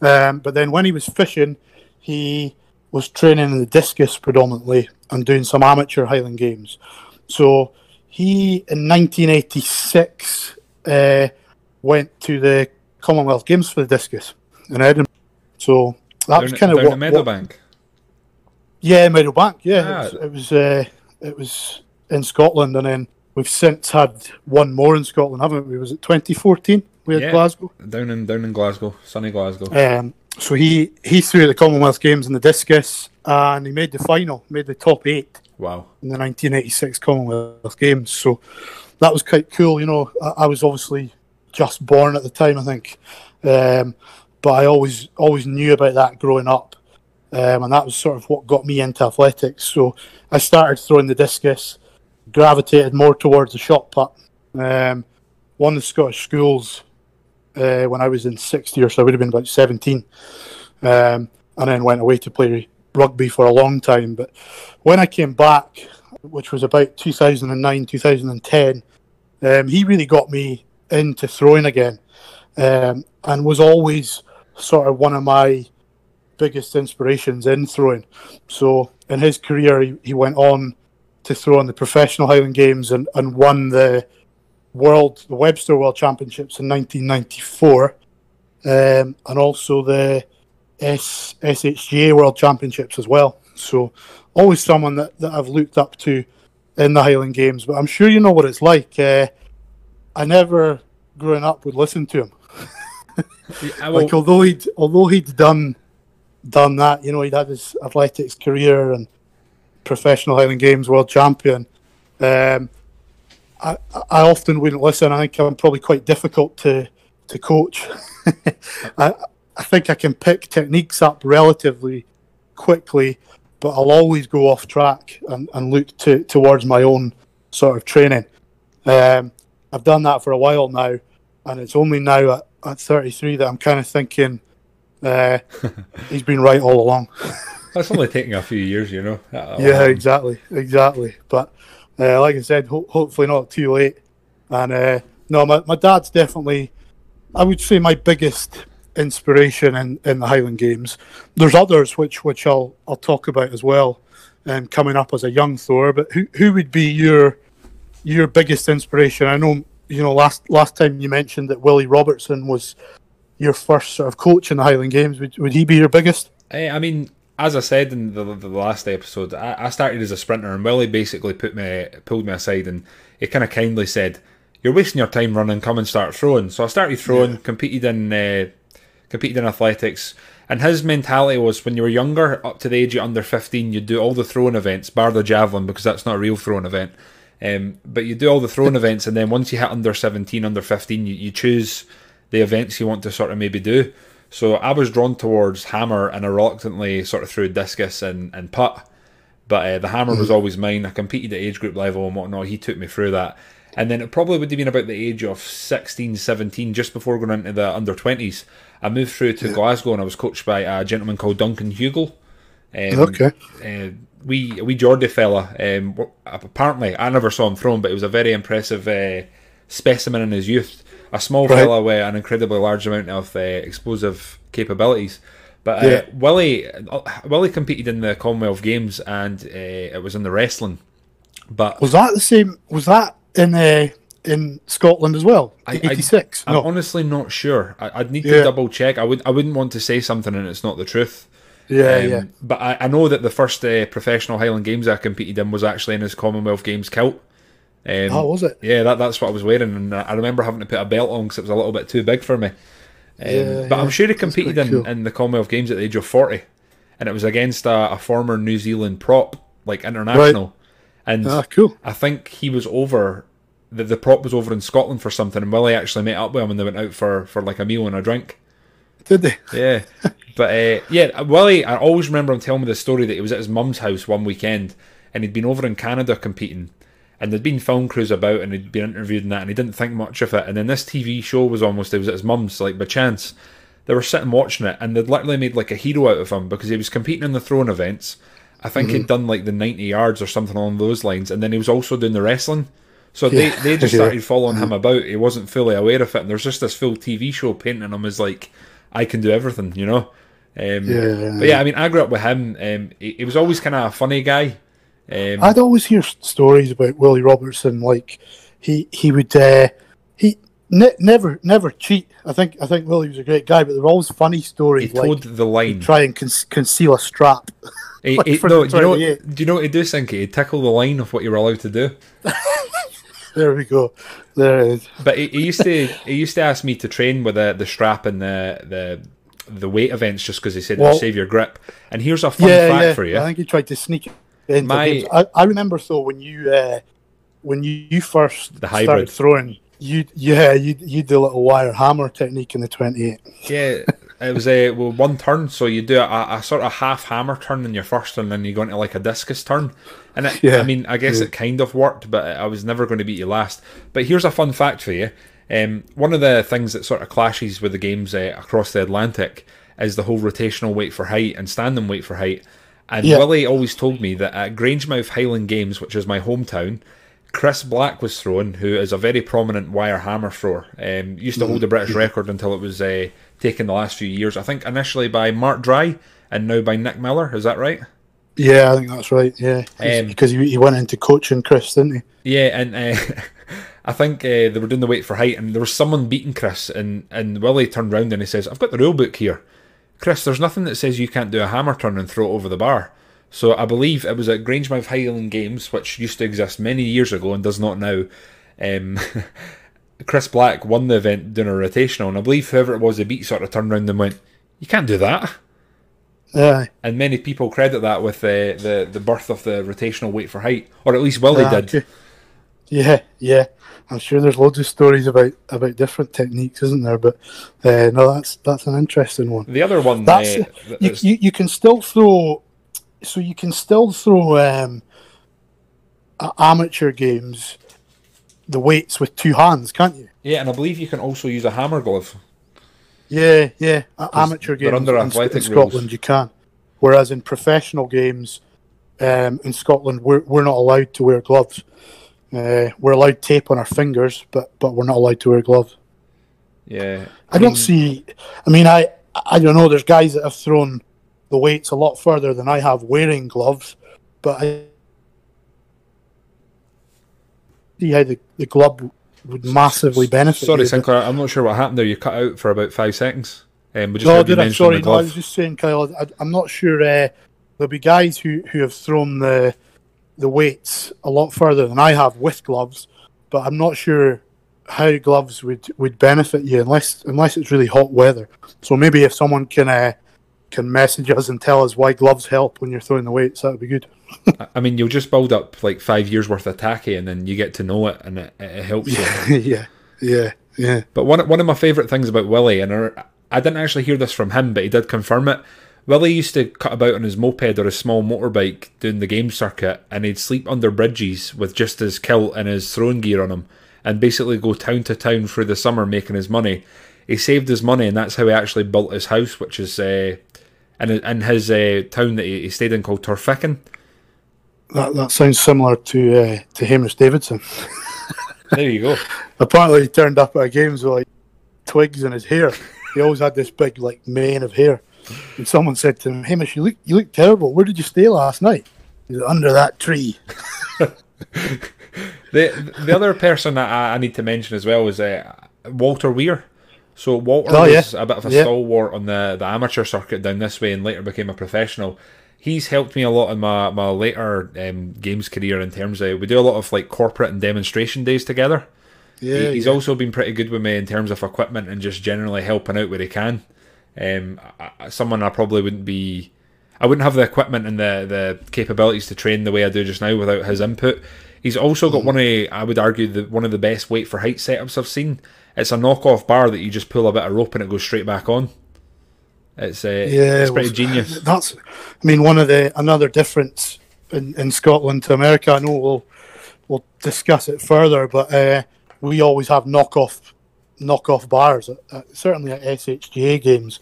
Um, but then when he was fishing, he was training in the discus predominantly and doing some amateur Highland games. So he in 1986 uh, went to the Commonwealth Games for the discus in Edinburgh. So that was kind of what, at what Meadowbank. yeah, Meadowbank. Yeah, Ah. it was it was, uh, it was in Scotland, and then we've since had one more in Scotland, haven't we? Was it 2014? We had Yeah. Glasgow. down in down in Glasgow, sunny Glasgow. Um, so he he threw at the Commonwealth Games in the discus, and he made the final, made the top eight Wow. in the 1986 Commonwealth Games. So that was quite cool. You know, I, I was obviously just born at the time, I think, um, but I always always knew about that growing up, um, and that was sort of what got me into athletics. So I started throwing the discus, gravitated more towards the shot put. Um, won the Scottish schools uh, when I was in 60 or so. I would have been about 17, um, and then went away to play rugby for a long time. But when I came back, which was about 2009, 2010, um, he really got me into throwing again um, and was always sort of one of my biggest inspirations in throwing. So in his career, he, he went on to throw in the professional Highland Games and, and won the world, the Webster World Championships in 1994, um, and also the S, SHGA World Championships as well. So always someone that, that I've looked up to in the Highland Games. But I'm sure you know what it's like. Uh, I never, growing up, would listen to him. [laughs] Like although he'd although he'd done done that, you know, he'd had his athletics career and professional Highland Games world champion. Um, I, I often wouldn't listen. I think I'm probably quite difficult to to coach. [laughs] I, I think I can pick techniques up relatively quickly, but I'll always go off track and, and look to, towards my own sort of training. Um, I've done that for a while now, and it's only now at, at 33 that I'm kind of thinking uh, [laughs] he's been right all along. That's only taking a few years, you know. [laughs] yeah, exactly, exactly. But uh, like I said, ho- hopefully not too late. And uh, no, my, my dad's definitely, I would say, my biggest inspiration in, in the Highland Games. There's others which which I'll I'll talk about as well, um, coming up as a young Thor. But who who would be your your biggest inspiration? I know you know last last time you mentioned that Willie Robertson was your first sort of coach in the Highland Games. Would would he be your biggest? Eh, I mean, as I said in the, the last episode, I, I, started as a sprinter, and Willie basically put me pulled me aside, and he kind of kindly said, "You're wasting your time running. Come and start throwing." So I started throwing, yeah. competed in uh, competed in athletics, and his mentality was when you were younger, up to the age of under 15, you'd do all the throwing events, bar the javelin because that's not a real throwing event. Um, but you do all the throwing [laughs] events, and then once you hit under 17, under 15, you, you choose the events you want to sort of maybe do. So I was drawn towards hammer and I reluctantly sort of threw discus and, and putt. But uh, the hammer was mm-hmm. always mine. I competed at age group level and whatnot. He took me through that. And then it probably would have been about the age of 16, 17, just before going into the under 20s. I moved through to yeah. Glasgow and I was coached by a gentleman called Duncan Hugel. Um, okay. Uh, we we Geordie fella. Um, apparently, I never saw him thrown, but he was a very impressive uh, specimen in his youth a small right. fella with an incredibly large amount of uh, explosive capabilities. But uh, yeah. Willie uh, Willie competed in the Commonwealth Games and uh, it was in the wrestling. But was that the same? Was that in uh, in Scotland as well? Eighty six. I'm honestly not sure. I, would need yeah. to double check. I would. I wouldn't want to say something and it's not the truth. Yeah, um, yeah. But I, I, know that the first uh, professional Highland Games I competed in was actually in his Commonwealth Games kilt. Um, oh, was it? Yeah, that, that's what I was wearing, and I remember having to put a belt on because it was a little bit too big for me. Um, yeah, but yeah, I'm sure he competed in, cool. in the Commonwealth Games at the age of 40, and it was against a, a former New Zealand prop, like international. Right. And ah, cool. I think he was over, the, the prop was over in Scotland for something, and Willie actually met up with him and they went out for, for like a meal and a drink. Did they? Yeah. [laughs] but uh, yeah, Willie, I always remember him telling me the story that he was at his mum's house one weekend and he'd been over in Canada competing and there'd been film crews about and he'd been interviewed and that and he didn't think much of it and then this TV show was almost it was at his mum's like by chance they were sitting watching it and they'd literally made like a hero out of him because he was competing in the throwing events I think mm-hmm. he'd done like the 90 yards or something along those lines and then he was also doing the wrestling so yeah. they, they just [laughs] started following him about he wasn't fully aware of it and there's just this full TV show painting him as like I can do everything you know um, yeah, but yeah, I mean, I grew up with him. Um, he, he was always kind of a funny guy. Um, I'd always hear stories about Willie Robertson, like he he would uh, he ne- never never cheat. I think I think Willie was a great guy, but there were always funny stories. He told like the line, try and con- conceal a strap. He, [laughs] like he, no, do you know? Do you know what he do, Sinky? He'd tickle the line of what you were allowed to do. [laughs] [laughs] there we go. There it is. But he, he, used to he used to ask me to train with the the strap and the the the weight events just because he said well, save your grip. And here's a fun yeah, fact yeah. for you. I think he tried to sneak my, I, I, remember though when you uh, when you, you first the started throwing, you yeah you you do a little wire hammer technique in the twenty eight. Yeah, [laughs] it was a well, one turn, so you do a, a, sort of half hammer turn in your first, turn, and then you go into like a discus turn. And it, yeah, I mean, I guess yeah. it kind of worked, but I was never going to beat you last. But here's a fun fact for you. Um, one of the things that sort of clashes with the games uh, across the Atlantic is the whole rotational weight for height and standing weight for height. And yeah. Willie always told me that at Grangemouth Highland Games, which is my hometown, Chris Black was thrown, who is a very prominent wire hammer thrower. Um, used to hold the British record until it was uh, taken the last few years. I think initially by Mark Dry and now by Nick Miller. Is that right? Yeah, I think that's right. Yeah, um, because he, he, went into coaching Chris, didn't he? Yeah, and uh, [laughs] I think uh, they were doing the weight for height, and there was someone beating Chris, and and Willie turned around and he says, "I've got the rule book here." Chris, there's nothing that says you can't do a hammer turn and throw it over the bar. So I believe it was at Grangemouth Highland Games, which used to exist many years ago and does not now. Um, [laughs] Chris Black won the event doing a rotational, and I believe whoever it was they beat sort of turned around and went, "You can't do that." Yeah. And many people credit that with the, the, the birth of the rotational weight for height, or at least Willie did. Yeah, yeah. I'm sure there's loads of stories about about different techniques, isn't there? But uh, no, that's that's an interesting one. The other one, That's uh, you, you, you can still throw, so you can still throw um, amateur games, the weights with two hands, can't you? yeah, and I believe you can also use a hammer glove. Yeah, yeah. Amateur games under in, in Scotland rules. you can, whereas in professional games um, in Scotland we're we're not allowed to wear gloves. Uh, we're allowed tape on our fingers, but but we're not allowed to wear gloves. Yeah, I don't see. I mean, I I don't know. There's guys that have thrown the weights a lot further than I have wearing gloves, but I see how the, the glove would massively benefit. Sorry, you. Sinclair, I'm not sure what happened there. You cut out for about five seconds. Um, we just No, heard did I? mention Sorry, no, I was just saying, Kyle. I, I'm not sure. Uh, there'll be guys who, who have thrown the the weights a lot further than I have with gloves, but I'm not sure how gloves would, would benefit you unless unless it's really hot weather. So maybe if someone can uh, can message us and tell us why gloves help when you're throwing the weights, that would be good. I- mean, you'll just build up like five years worth of tacky, and then you get to know it, and it, it helps you. [laughs] yeah, yeah, yeah. But one one of my favourite things about Willie, and I, I didn't actually hear this from him, but he did confirm it. Willie used to cut about on his moped or his small motorbike doing the game circuit, and he'd sleep under bridges with just his kilt and his throwing gear on him, and basically go town to town through the summer making his money. He saved his money, and that's how he actually built his house, which is uh, in, in his uh, town that he, he stayed in called Torphichen. That that sounds similar to uh, to Hamish Davidson. [laughs] There you go. Apparently, he turned up at games with like twigs in his hair. He always had this big like mane of hair. And someone said to him, "Hamish, you look you look terrible. Where did you stay last night?" He's under that tree. [laughs] The the other person that I, I need to mention as well is uh, Walter Weir. So Walter Oh, yeah. was a bit of a Yeah. stalwart on the, the amateur circuit down this way, and later became a professional. He's helped me a lot in my, my later um, games career in terms of we do a lot of like corporate and demonstration days together. Yeah, He- he's yeah. also been pretty good with me in terms of equipment and just generally helping out where he can. Um, I, someone I probably wouldn't be, I wouldn't have the equipment and the the capabilities to train the way I do just now without his input. He's also got one of, I would argue, the one of the best weight for height setups I've seen. It's a knockoff bar that you just pull a bit of rope and it goes straight back on. It's uh, yeah, it's pretty well, genius. [laughs] That's, I mean, one of the another difference in, in Scotland to America. I know we'll we'll discuss it further, but uh, we always have knockoff knockoff bars. At, at, certainly at SHGA games,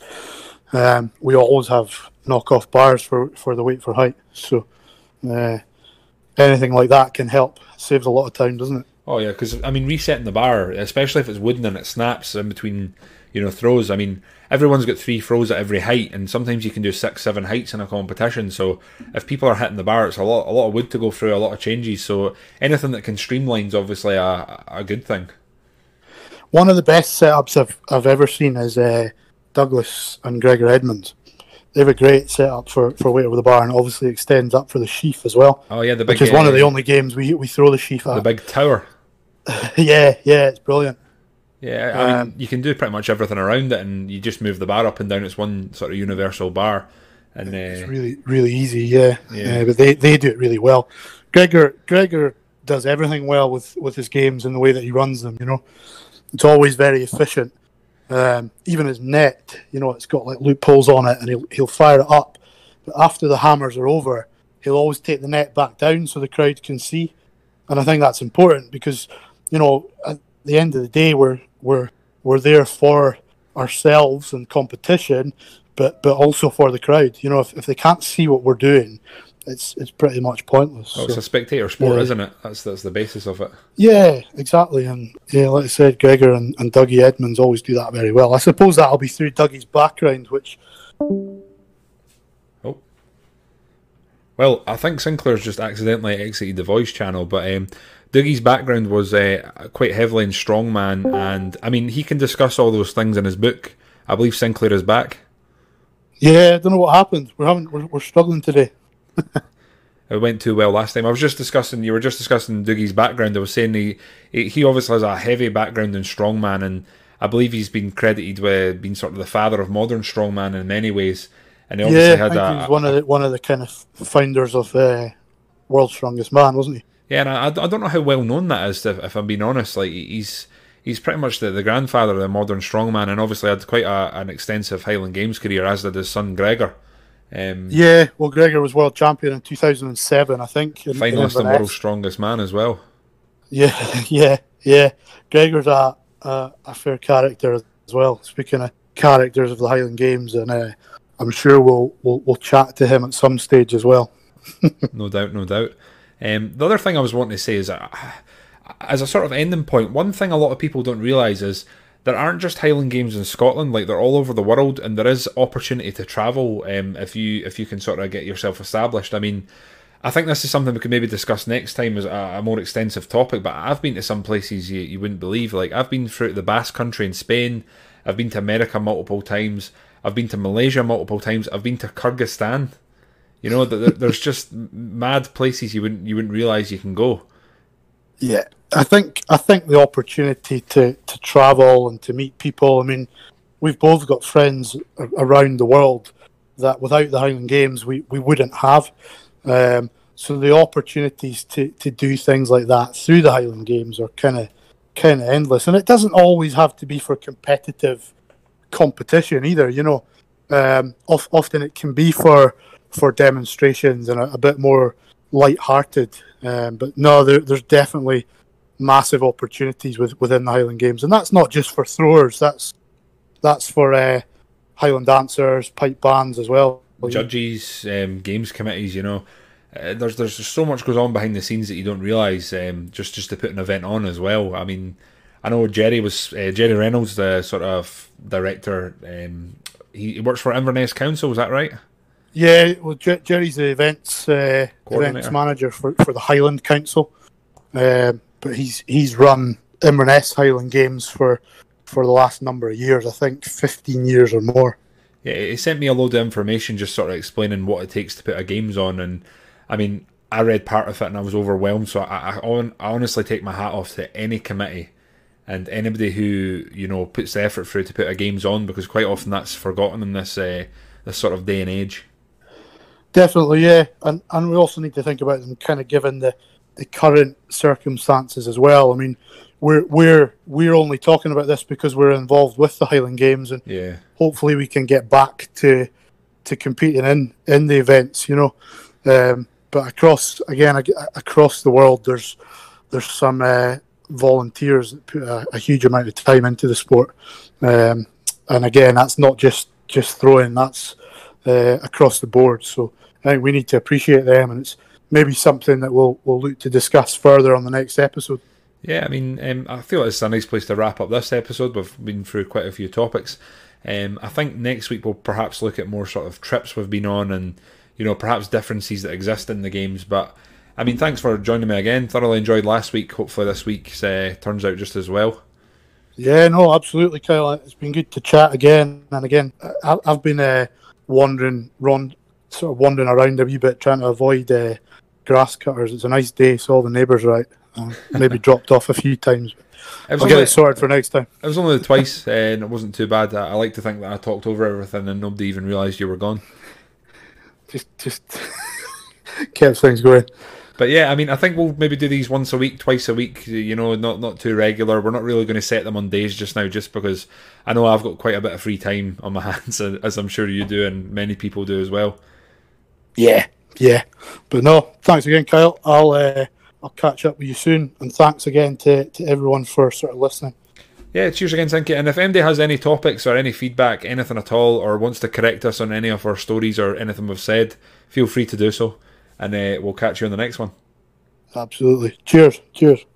um, we always have knockoff bars for, for the weight for height. So uh, anything like that can help. Saves a lot of time, doesn't it? Oh yeah, because I mean, resetting the bar, especially if it's wooden and it snaps in between, you know, throws. I mean, everyone's got three throws at every height, and sometimes you can do six, seven heights in a competition. So if people are hitting the bar, it's a lot, a lot of wood to go through, a lot of changes. So anything that can streamline is obviously a, a good thing. One of the best setups I've, I've ever seen is uh, Douglas and Gregor Edmunds. They have a great setup for, for weight over the bar and obviously extends up for the sheaf as well, Oh yeah, the big, which is one of uh, the only games we, we throw the sheaf at. the big tower. [laughs] yeah, yeah, it's brilliant. Yeah, I mean, Um, you can do pretty much everything around it, and you just move the bar up and down. It's one sort of universal bar, and It's uh, really, really easy, yeah. Yeah. Uh, but they, they do it really well. Gregor Gregor does everything well with, with his games and the way that he runs them, you know. It's always very efficient. Um, even his net, you know, it's got like loopholes on it and he'll, he'll fire it up. But after the hammers are over, he'll always take the net back down so the crowd can see. And I think that's important because, you know, at the end of the day, we're, we're, we're there for ourselves and competition, but, but also for the crowd. You know, if, if they can't see what we're doing, it's, it's pretty much pointless. oh, it's So- a spectator sport, Yeah. isn't it? That's that's the basis of it. yeah, exactly. And yeah, like I said, Gregor and, and Dougie Edmunds always do that very well. I suppose that'll be through Dougie's background, which Oh. Well, I think Sinclair's just accidentally exited the voice channel, but um, Dougie's background was uh, quite heavily in strongman, and I mean he can discuss all those things in his book. I believe Sinclair is back. yeah, I don't know what happened. We're having we're, we're struggling today. [laughs] It went too well last time. I was just discussing. You were just discussing Doogie's background. I was saying he he obviously has a heavy background in strongman, and I believe he's been credited with being sort of the father of modern strongman in many ways. And he obviously Yeah, I think a, he was one of the one of the kind of founders of uh, World's Strongest Man, wasn't he? Yeah, and I, I don't know how well known that is. If, if I'm being honest, like he's he's pretty much the, the grandfather of the modern strongman, and obviously had quite a, an extensive Highland Games career, as did his son Gregor. Um, yeah, well, Gregor was world champion in 2007, I think. In, finalist and world's strongest man as well. Yeah, [laughs] yeah, yeah. Gregor's a, a, a fair character as well. Speaking of characters of the Highland Games, and uh, I'm sure we'll, we'll we'll chat to him at some stage as well. [laughs] no doubt, no doubt. Um, the other thing I was wanting to say is, uh, [sighs] as a sort of ending point, one thing a lot of people don't realise is there aren't just Highland Games in Scotland; like they're all over the world, and there is opportunity to travel um, if you if you can sort of get yourself established. I mean, I think this is something we could maybe discuss next time as a, a more extensive topic. But I've been to some places you, you wouldn't believe. Like I've been through the Basque Country in Spain. I've been to America multiple times. I've been to Malaysia multiple times. I've been to Kyrgyzstan. You know, there's just mad places you wouldn't you wouldn't realize you can go. Yeah, I think I think the opportunity to to travel and to meet people. I mean, we've both got friends around the world that without the Highland Games we, we wouldn't have. Um, so the opportunities to, to do things like that through the Highland Games are kind of kind of endless, and it doesn't always have to be for competitive competition either. You know, um, of, often it can be for for demonstrations and a, a bit more light-hearted. Um, but no, there, there's definitely massive opportunities with, within the Highland Games, and that's not just for throwers. That's that's for uh, Highland dancers, pipe bands as well. Judges, um, games committees. You know, uh, there's there's so much goes on behind the scenes that you don't realise. Um, just just to put an event on as well. I mean, I know Jerry was uh, Jerry Reynolds, the sort of director. Um, he, he, works for Inverness Council. Is that right? Yeah, well, Jerry's the events uh, events manager for, for the Highland Council. Um, but he's he's run Inverness Highland Games for for the last number of years. I think fifteen years or more. Yeah, he sent me a load of information just sort of explaining what it takes to put a games on, and I mean, I read part of it and I was overwhelmed. So I, I, I honestly take my hat off to any committee and anybody who you know puts the effort through to put a games on because quite often that's forgotten in this uh, this sort of day and age. Definitely, yeah, and and we also need to think about them kind of given the the current circumstances as well. I mean, we're we're we're only talking about this because we're involved with the Highland Games, and yeah, hopefully we can get back to to competing in in the events. You know, um, but across again across the world, there's there's some uh, volunteers that put a, a, huge amount of time into the sport, um, and again, that's not just just throwing. That's uh, across the board. So I think we need to appreciate them, and it's maybe something that we'll we'll look to discuss further on the next episode. Yeah, I mean, um, I feel it's a nice place to wrap up this episode. We've been through quite a few topics. Um, I think next week we'll perhaps look at more sort of trips we've been on and you know perhaps differences that exist in the games. But I mean, thanks for joining me again. Thoroughly enjoyed last week. Hopefully this week uh, turns out just as well. Yeah, no, absolutely, Kyle. It's been good to chat again and again. I've been uh, wandering, run, sort of wandering around a wee bit, trying to avoid uh, grass cutters. It's a nice day, so all the neighbours right. [laughs] Uh, maybe dropped off a few times. I'll get it sorted for next time. It was only twice, and it wasn't too bad. I, I like to think that I talked over everything, and nobody even realised you were gone. Just, just [laughs] kept things going. But yeah, I mean, I think we'll maybe do these once a week, twice a week. You know, not not too regular. We're not really going to set them on days just now, just because I know I've got quite a bit of free time on my [laughs] hands, as I'm sure you do, and many people do as well. Yeah, yeah. But no, thanks again, Kyle. I'll uh, I'll catch up with you soon, and thanks again to, to everyone for sort of listening. Yeah, cheers again, thank you. And if MD has any topics or any feedback, anything at all, or wants to correct us on any of our stories or anything we've said, feel free to do so. And uh, we'll catch you on the next one. Absolutely. Cheers. Cheers.